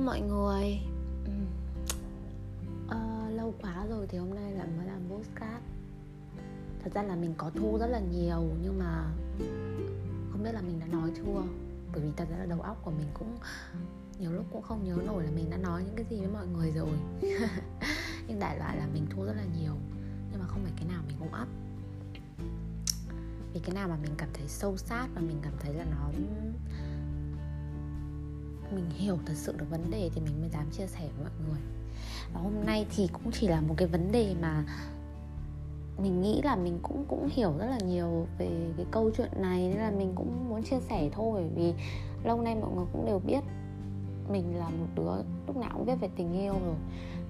mọi người. À, Lâu quá rồi thì hôm nay lại mới làm postcard Thật ra là mình có thu rất là nhiều Nhưng mà Không biết là mình đã nói chưa? Bởi vì thật ra là đầu óc của mình cũng Nhiều lúc cũng không nhớ nổi là mình đã nói những cái gì với mọi người rồi. Nhưng đại loại là mình thu rất là nhiều Nhưng mà không phải cái nào mình cũng up. Vì cái nào mà mình cảm thấy sâu sát Và mình cảm thấy là nó mình hiểu thật sự được vấn đề thì mình mới dám chia sẻ với mọi người. Và hôm nay thì cũng chỉ là một cái vấn đề mà mình nghĩ là mình cũng cũng hiểu rất là nhiều về cái câu chuyện này, nên là mình cũng muốn chia sẻ thôi vì lâu nay mọi người cũng đều biết mình là một đứa lúc nào cũng biết về tình yêu rồi.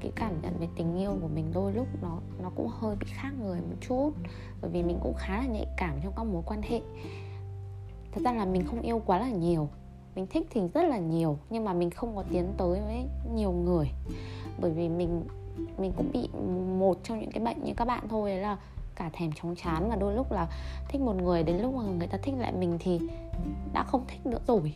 Cái cảm nhận về tình yêu của mình đôi lúc nó nó cũng hơi bị khác người một chút, bởi vì mình cũng khá là nhạy cảm trong các mối quan hệ. Thật ra là mình không yêu quá là nhiều mình thích thì rất là nhiều, nhưng mà mình không có tiến tới với nhiều người. Bởi vì mình mình cũng bị một trong những cái bệnh như các bạn thôi, đấy là cả thèm chóng chán và đôi lúc là thích một người, đến lúc mà người ta thích lại mình thì đã không thích nữa rồi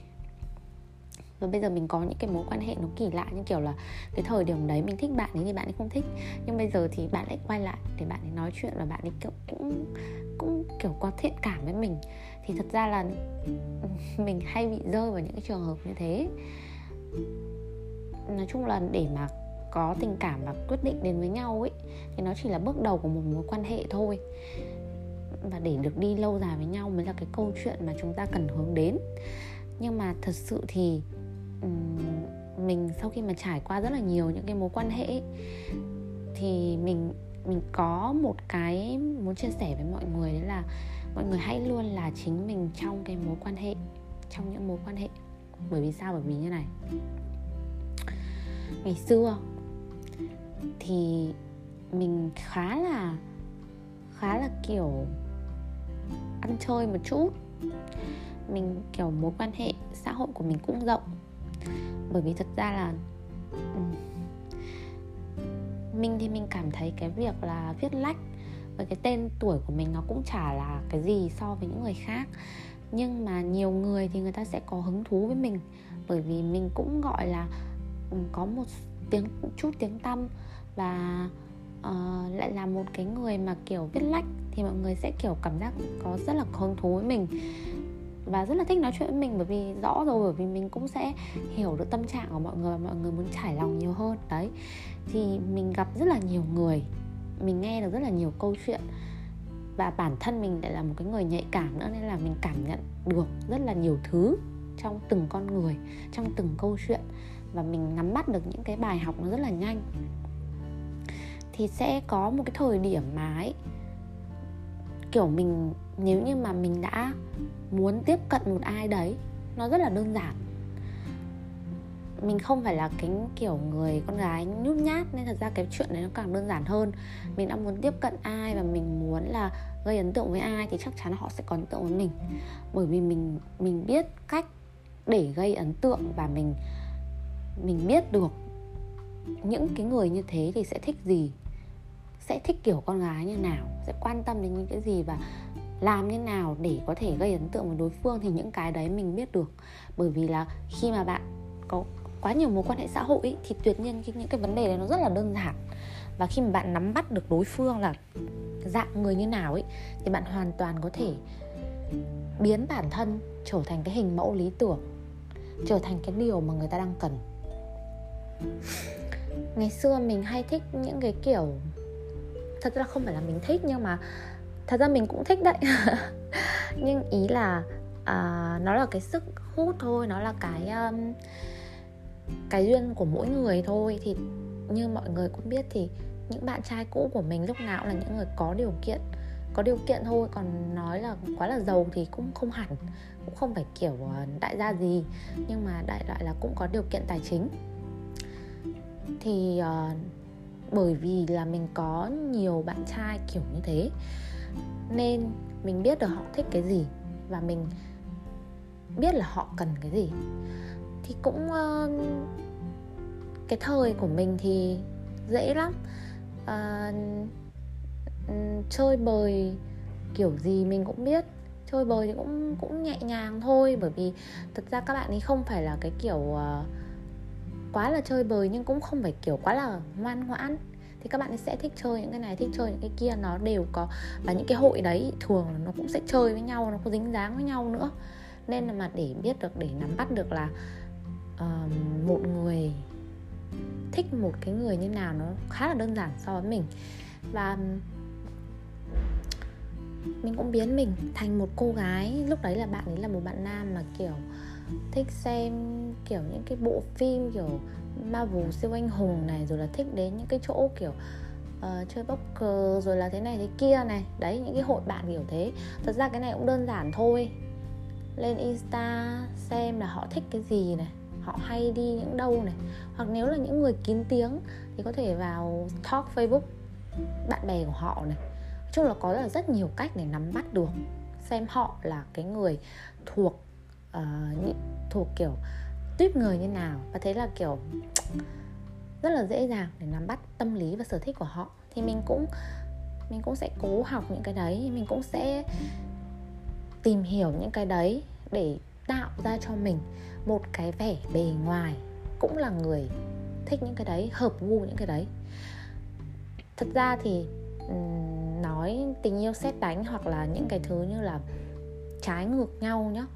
và bây giờ mình có những cái mối quan hệ nó kỳ lạ như kiểu là cái thời điểm đấy mình thích bạn ấy thì bạn ấy không thích. Nhưng bây giờ thì bạn lại quay lại để bạn ấy nói chuyện và bạn ấy cũng cũng cũng kiểu có thiện cảm với mình. Thì thật ra là mình hay bị rơi vào những cái trường hợp như thế. Nói chung là để mà có tình cảm và quyết định đến với nhau ấy, thì nó chỉ là bước đầu của một mối quan hệ thôi. Và để được đi lâu dài với nhau mới là cái câu chuyện mà chúng ta cần hướng đến. Nhưng mà thật sự thì mình sau khi mà trải qua rất là nhiều những cái mối quan hệ thì mình mình có một cái muốn chia sẻ với mọi người, đấy là mọi người hãy luôn là chính mình trong cái mối quan hệ, trong những mối quan hệ. Bởi vì sao? Bởi vì như này. Ngày xưa thì mình khá là khá là kiểu ăn chơi một chút. Mình kiểu mối quan hệ xã hội của mình cũng rộng bởi vì thật ra là mình thì mình cảm thấy cái việc là viết lách và cái tên tuổi của mình nó cũng chả là cái gì so với những người khác. Nhưng mà nhiều người thì người ta sẽ có hứng thú với mình bởi vì mình cũng gọi là có một tiếng chút tiếng tăm và uh, lại là một cái người mà kiểu viết lách thì mọi người sẽ kiểu cảm giác có rất là hứng thú với mình và rất là thích nói chuyện với mình bởi vì rõ rồi, bởi vì mình cũng sẽ hiểu được tâm trạng của mọi người và mọi người muốn trải lòng nhiều hơn. Đấy, thì mình gặp rất là nhiều người, mình nghe được rất là nhiều câu chuyện và bản thân mình lại là một cái người nhạy cảm nữa nên là mình cảm nhận được rất là nhiều thứ trong từng con người, trong từng câu chuyện và mình nắm bắt được những cái bài học nó rất là nhanh. Thì sẽ có một cái thời điểm mà ấy, kiểu mình nếu như mà mình đã muốn tiếp cận một ai đấy, nó rất là đơn giản. Mình không phải là cái kiểu người con gái nhút nhát, nên thật ra cái chuyện đấy nó càng đơn giản hơn. Mình đã muốn tiếp cận ai và mình muốn là gây ấn tượng với ai thì chắc chắn họ sẽ có ấn tượng với mình. Bởi vì mình mình biết cách để gây ấn tượng và mình mình biết được những cái người như thế thì sẽ thích gì, sẽ thích kiểu con gái như nào, sẽ quan tâm đến những cái gì và làm như nào để có thể gây ấn tượng với đối phương thì những cái đấy mình biết được. Bởi vì là khi mà bạn có quá nhiều mối quan hệ xã hội ý, thì tuyệt nhiên những cái vấn đề đấy nó rất là đơn giản. Và khi mà bạn nắm bắt được đối phương là dạng người như nào ấy thì bạn hoàn toàn có thể biến bản thân trở thành cái hình mẫu lý tưởng trở thành cái điều mà người ta đang cần. Ngày xưa mình hay thích những cái kiểu thật ra không phải là mình thích nhưng mà thật ra mình cũng thích đấy. Nhưng ý là à, nó là cái sức hút thôi nó là cái um, cái duyên của mỗi người thôi. Thì như mọi người cũng biết thì những bạn trai cũ của mình lúc nào cũng là những người có điều kiện có điều kiện thôi. Còn nói là quá là giàu thì cũng không hẳn cũng không phải kiểu ờ, đại gia gì. Nhưng mà đại loại là cũng có điều kiện tài chính. Thì uh, bởi vì là mình có nhiều bạn trai kiểu như thế nên mình biết được họ thích cái gì và mình biết là họ cần cái gì. Thì cũng uh, cái thời của mình thì dễ lắm. Uh, chơi bời kiểu gì mình cũng biết. Chơi bời thì cũng cũng nhẹ nhàng thôi bởi vì thật ra các bạn ấy không phải là cái kiểu uh, quá là chơi bời nhưng cũng không phải kiểu quá là ngoan ngoãn thì các bạn ấy sẽ thích chơi những cái này thích chơi những cái kia. Nó đều có và những cái hội đấy thường nó cũng sẽ chơi với nhau nó có dính dáng với nhau nữa. Nên là mà để biết được để nắm bắt được là uh, một người thích một cái người như nào nó khá là đơn giản so với mình. Và mình cũng biến mình thành một cô gái. Lúc đấy là bạn ấy là một bạn nam mà kiểu thích xem kiểu những cái bộ phim kiểu Marvel siêu anh hùng này rồi là thích đến những cái chỗ kiểu uh, chơi cờ rồi là thế này thế kia này. Đấy những cái hội bạn kiểu thế. Thật ra cái này cũng đơn giản thôi. Lên insta xem là họ thích cái gì này họ hay đi những đâu này. Hoặc nếu là những người kín tiếng thì có thể vào talk facebook bạn bè của họ này. Nói chung là có là rất nhiều cách để nắm bắt được xem họ là cái người thuộc uh, thuộc kiểu tuyếp người như nào và thế là kiểu rất là dễ dàng để nắm bắt tâm lý và sở thích của họ. Thì mình cũng mình cũng sẽ cố học những cái đấy mình cũng sẽ tìm hiểu những cái đấy để tạo ra cho mình một cái vẻ bề ngoài cũng là người thích những cái đấy hợp gu những cái đấy. Thật ra thì nói tình yêu xét đánh hoặc là những cái thứ như là trái ngược nhau nhá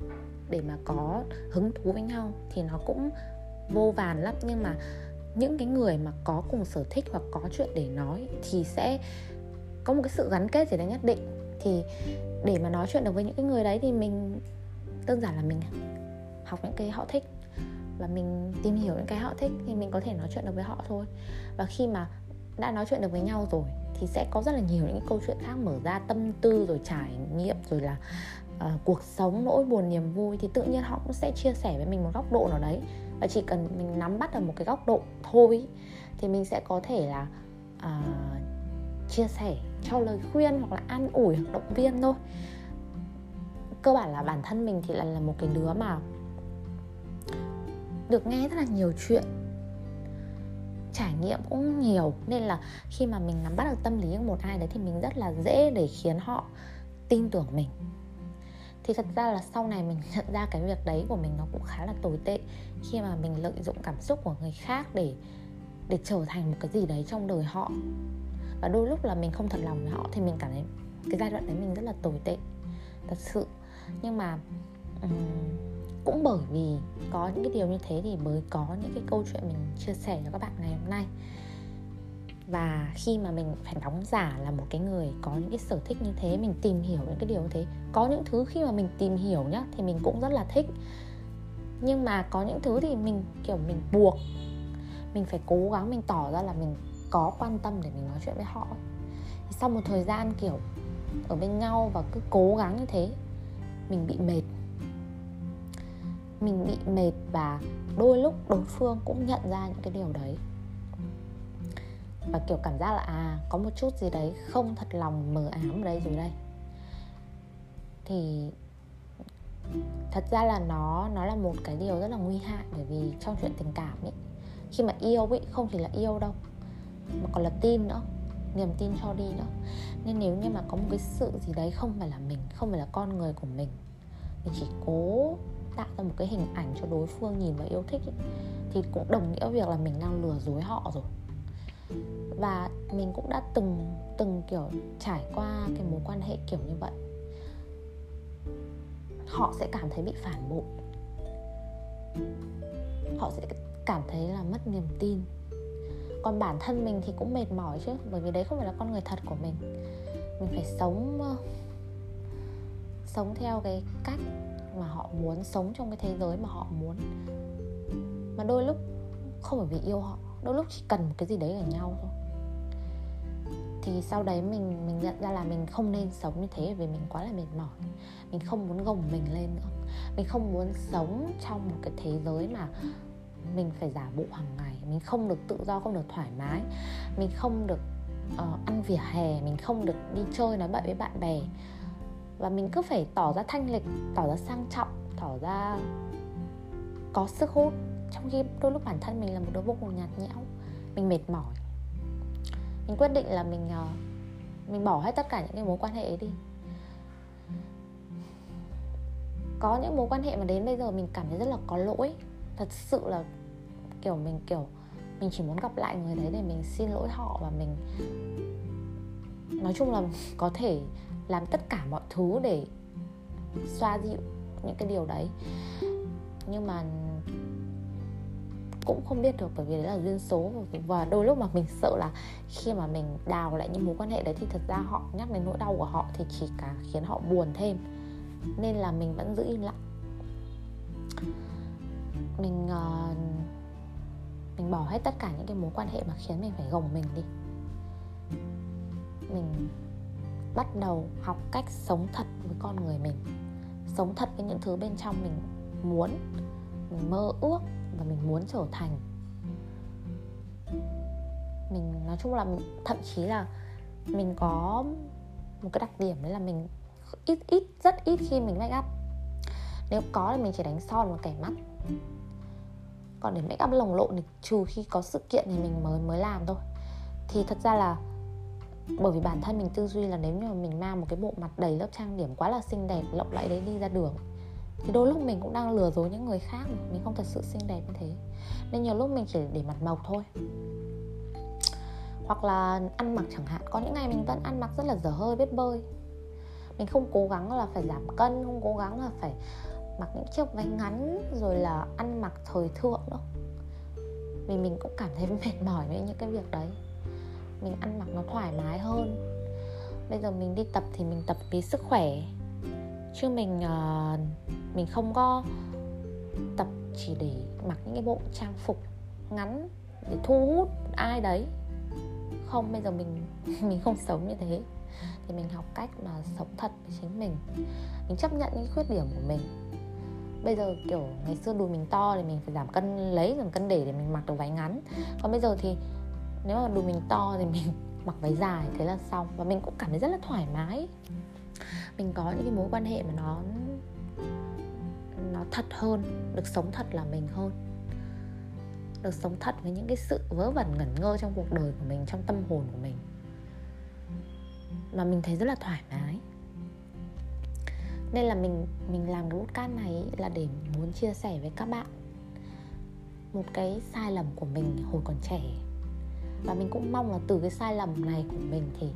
để mà có hứng thú với nhau thì nó cũng vô vàn lắm. Nhưng mà những cái người mà có cùng sở thích hoặc có chuyện để nói thì sẽ có một cái sự gắn kết gì đấy nhất định. Thì để mà nói chuyện được với những cái người đấy thì mình, đơn giản là mình học những cái họ thích và mình tìm hiểu những cái họ thích thì mình có thể nói chuyện được với họ thôi. Và khi mà đã nói chuyện được với nhau rồi thì sẽ có rất là nhiều những cái câu chuyện khác mở ra, tâm tư rồi trải nghiệm rồi là uh, cuộc sống nỗi buồn niềm vui thì tự nhiên họ cũng sẽ chia sẻ với mình một góc độ nào đấy. Và chỉ cần mình nắm bắt được một cái góc độ thôi thì mình sẽ có thể là uh, chia sẻ cho lời khuyên hoặc là an ủi hoặc động viên thôi. Cơ bản là bản thân mình thì là là một cái đứa mà được nghe rất là nhiều chuyện trải nghiệm cũng nhiều. Nên là khi mà mình nắm bắt được tâm lý của một ai đấy thì mình rất là dễ để khiến họ tin tưởng mình thì thật ra là sau này mình nhận ra cái việc đấy của mình nó cũng khá là tồi tệ. Khi mà mình lợi dụng cảm xúc của người khác để để trở thành một cái gì đấy trong đời họ. Và đôi lúc là mình không thật lòng với họ thì mình cảm thấy cái giai đoạn đấy mình rất là tồi tệ. Thật sự. Nhưng mà um, cũng bởi vì có những cái điều như thế thì mới có những cái câu chuyện mình chia sẻ cho các bạn ngày hôm nay và khi mà mình phải đóng giả là một cái người có những cái sở thích như thế, mình tìm hiểu những cái điều như thế, có những thứ khi mà mình tìm hiểu nhá, thì mình cũng rất là thích. Nhưng mà có những thứ thì mình, kiểu, mình buộc, mình phải cố gắng, mình tỏ ra là mình có quan tâm để mình nói chuyện với họ. Sau một thời gian, kiểu, ở bên nhau và cứ cố gắng như thế, mình bị mệt. Mình bị mệt và đôi lúc đối phương cũng nhận ra những cái điều đấy và kiểu cảm giác là à có một chút gì đấy không thật lòng mờ ám đây rồi đây. Thì thật ra là nó nó là một cái điều rất là nguy hại bởi vì trong chuyện tình cảm ấy khi mà yêu ấy không chỉ là yêu đâu mà còn là tin nữa niềm tin cho đi nữa. Nên nếu như mà có một cái sự gì đấy không phải là mình không phải là con người của mình mình chỉ cố tạo ra một cái hình ảnh cho đối phương nhìn và yêu thích ấy, thì cũng đồng nghĩa việc là mình đang lừa dối họ rồi và mình cũng đã từng từng kiểu trải qua cái mối quan hệ kiểu như vậy. Họ sẽ cảm thấy bị phản bội. Họ sẽ cảm thấy là mất niềm tin. Còn bản thân mình thì cũng mệt mỏi chứ, bởi vì đấy không phải là con người thật của mình. Mình phải sống sống theo cái cách mà họ muốn, sống trong cái thế giới mà họ muốn. Mà đôi lúc không phải vì yêu họ đôi lúc chỉ cần một cái gì đấy ở nhau thôi. Thì sau đấy mình mình nhận ra là mình không nên sống như thế vì mình quá là mệt mỏi. Mình không muốn gồng mình lên nữa. Mình không muốn sống trong một cái thế giới mà mình phải giả bộ hàng ngày. Mình không được tự do không được thoải mái. Mình không được uh, ăn vỉa hè. Mình không được đi chơi nói bậy với bạn bè. Và mình cứ phải tỏ ra thanh lịch tỏ ra sang trọng tỏ ra có sức hút trong khi đôi lúc bản thân mình là một đứa vô cùng nhạt nhẽo, mình mệt mỏi. Mình quyết định là mình ờ, mình bỏ hết tất cả những cái mối quan hệ ấy đi. Có những mối quan hệ mà đến bây giờ mình cảm thấy rất là có lỗi. Thật sự là, kiểu, mình kiểu, mình chỉ muốn gặp lại người đấy để mình xin lỗi họ và mình, nói chung là có thể làm tất cả mọi thứ để xoa dịu những cái điều đấy. Nhưng mà cũng không biết được bởi vì đấy là duyên số và đôi lúc mà mình sợ là khi mà mình đào lại những mối quan hệ đấy thì thật ra họ nhắc đến nỗi đau của họ thì chỉ cả khiến họ buồn thêm. Nên là mình vẫn giữ im lặng. Mình uh, mình bỏ hết tất cả những cái mối quan hệ mà khiến mình phải gồng mình đi. Mình bắt đầu học cách sống thật với con người mình. Sống thật với những thứ bên trong mình muốn mình mơ ước và mình muốn trở thành. Mình, nói chung là thậm chí là mình có một cái đặc điểm đấy là mình ít ít, rất ít khi mình make up. Nếu có thì mình chỉ đánh son và kẻ mắt. Còn để make up lồng lộn thì trừ khi có sự kiện thì mình mới mới làm thôi. Thì thật ra là bởi vì bản thân mình tư duy là nếu như mà mình mang một cái bộ mặt đầy lớp trang điểm quá là xinh đẹp, lộng lẫy đấy đi ra đường thì đôi lúc mình cũng đang lừa dối những người khác mình không thật sự xinh đẹp như thế. Nên nhiều lúc mình chỉ để mặt mộc thôi. Hoặc là ăn mặc chẳng hạn. Có những ngày mình vẫn ăn mặc rất là dở hơi, biết bơi. Mình không cố gắng là phải giảm cân, không cố gắng là phải mặc những chiếc váy ngắn, rồi là ăn mặc thời thượng đâu vì mình cũng cảm thấy mệt mỏi với những cái việc đấy. Mình ăn mặc nó thoải mái hơn. Bây giờ mình đi tập thì mình tập vì sức khỏe chứ mình uh, mình không có tập chỉ để mặc những cái bộ trang phục ngắn để thu hút ai đấy. Không bây giờ mình mình không sống như thế. Thì mình học cách mà sống thật với chính mình. Mình chấp nhận những khuyết điểm của mình. Bây giờ kiểu ngày xưa đùi mình to thì mình phải giảm cân lấy giảm cân để để mình mặc được váy ngắn. Còn bây giờ thì nếu mà đùi mình to thì mình mặc váy dài thế là xong. Và mình cũng cảm thấy rất là thoải mái mình có những cái mối quan hệ mà nó nó thật hơn, được sống thật là mình hơn. Được sống thật với những cái sự vớ vẩn, ngẩn ngơ trong cuộc đời của mình, trong tâm hồn của mình. Mà mình thấy rất là thoải mái. Nên là mình mình làm cái podcast này là để muốn chia sẻ với các bạn một cái sai lầm của mình hồi còn trẻ. Và mình cũng mong là từ cái sai lầm này của mình thì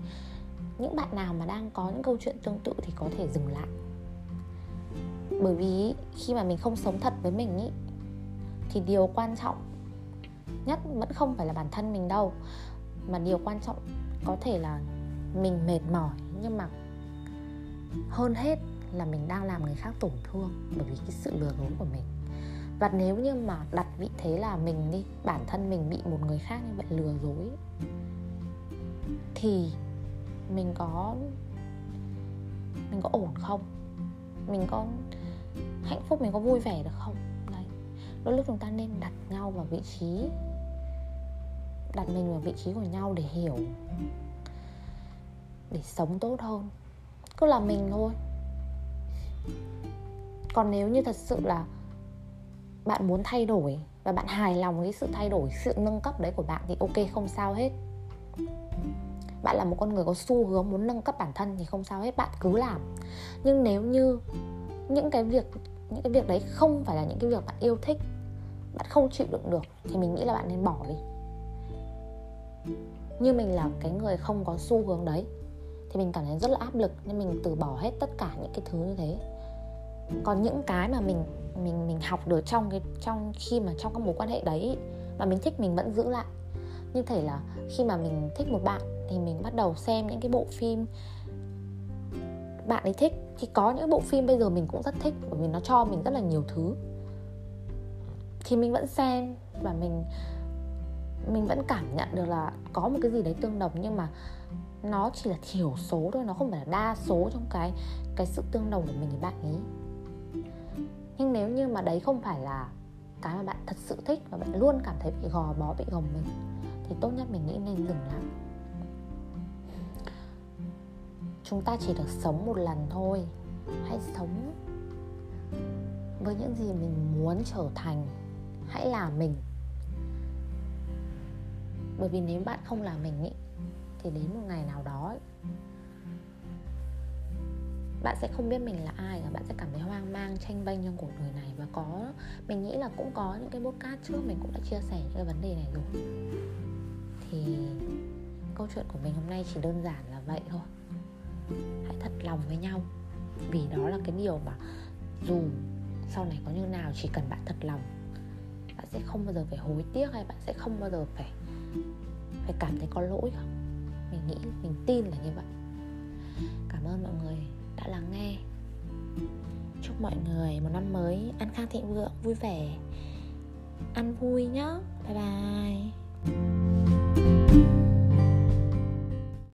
những bạn nào mà đang có những câu chuyện tương tự thì có thể dừng lại. Bởi vì khi mà mình không sống thật với mình ý, thì điều quan trọng nhất vẫn không phải là bản thân mình đâu, mà điều quan trọng có thể là mình mệt mỏi, nhưng mà hơn hết là mình đang làm người khác tổn thương bởi vì cái sự lừa dối của mình. Và nếu như mà đặt vị thế là mình đi, bản thân mình bị một người khác như vậy lừa dối, thì mình có mình có ổn không? Mình có hạnh phúc, mình có vui vẻ được không? Đấy. Đôi lúc chúng ta nên đặt nhau vào vị trí, đặt mình vào vị trí của nhau để hiểu, để sống tốt hơn. Cứ là mình thôi. Còn nếu như thật sự là bạn muốn thay đổi và bạn hài lòng với sự thay đổi, sự nâng cấp đấy của bạn thì ok, không sao hết bạn là một con người có xu hướng muốn nâng cấp bản thân thì không sao hết, bạn cứ làm. Nhưng nếu như những cái việc, những cái việc đấy không phải là những cái việc bạn yêu thích, bạn không chịu đựng được, thì mình nghĩ là bạn nên bỏ đi. Như mình là cái người không có xu hướng đấy, thì mình cảm thấy rất là áp lực, nên mình từ bỏ hết tất cả những cái thứ như thế. Còn những cái mà mình mình mình học được trong cái, trong khi mà trong các mối quan hệ đấy, mà mình thích mình vẫn giữ lại. Như thể là khi mà mình thích một bạn thì mình bắt đầu xem những cái bộ phim. Bạn ấy thích, thì có những bộ phim bây giờ mình cũng rất thích, bởi vì nó cho mình rất là nhiều thứ. Thì mình vẫn xem và mình mình vẫn cảm nhận được là có một cái gì đấy tương đồng, nhưng mà nó chỉ là thiểu số thôi, nó không phải là đa số trong cái cái sự tương đồng của mình với bạn ấy. Nhưng nếu như mà đấy không phải là cái mà bạn thật sự thích và bạn luôn cảm thấy bị gò bó, bị gồng mình, thì tốt nhất mình nghĩ nên dừng lại chúng ta chỉ được sống một lần thôi. Hãy sống với những gì mình muốn trở thành. Hãy là mình. Bởi vì nếu bạn không là mình ý, thì đến một ngày nào đó bạn sẽ không biết mình là ai và bạn sẽ cảm thấy hoang mang tranh bênh trong cuộc đời này. Và có mình nghĩ là cũng có những cái podcast trước mình cũng đã chia sẻ những cái vấn đề này rồi. Thì câu chuyện của mình hôm nay chỉ đơn giản là vậy thôi hãy thật lòng với nhau. Vì đó là cái điều mà dù sau này có như nào, chỉ cần bạn thật lòng, bạn sẽ không bao giờ phải hối tiếc hay bạn sẽ không bao giờ phải phải cảm thấy có lỗi không mình nghĩ, mình tin là như vậy. Cảm ơn mọi người đã lắng nghe. Chúc mọi người một năm mới ăn khang thịnh vượng, vui vẻ, ăn vui nhá. Bye bye.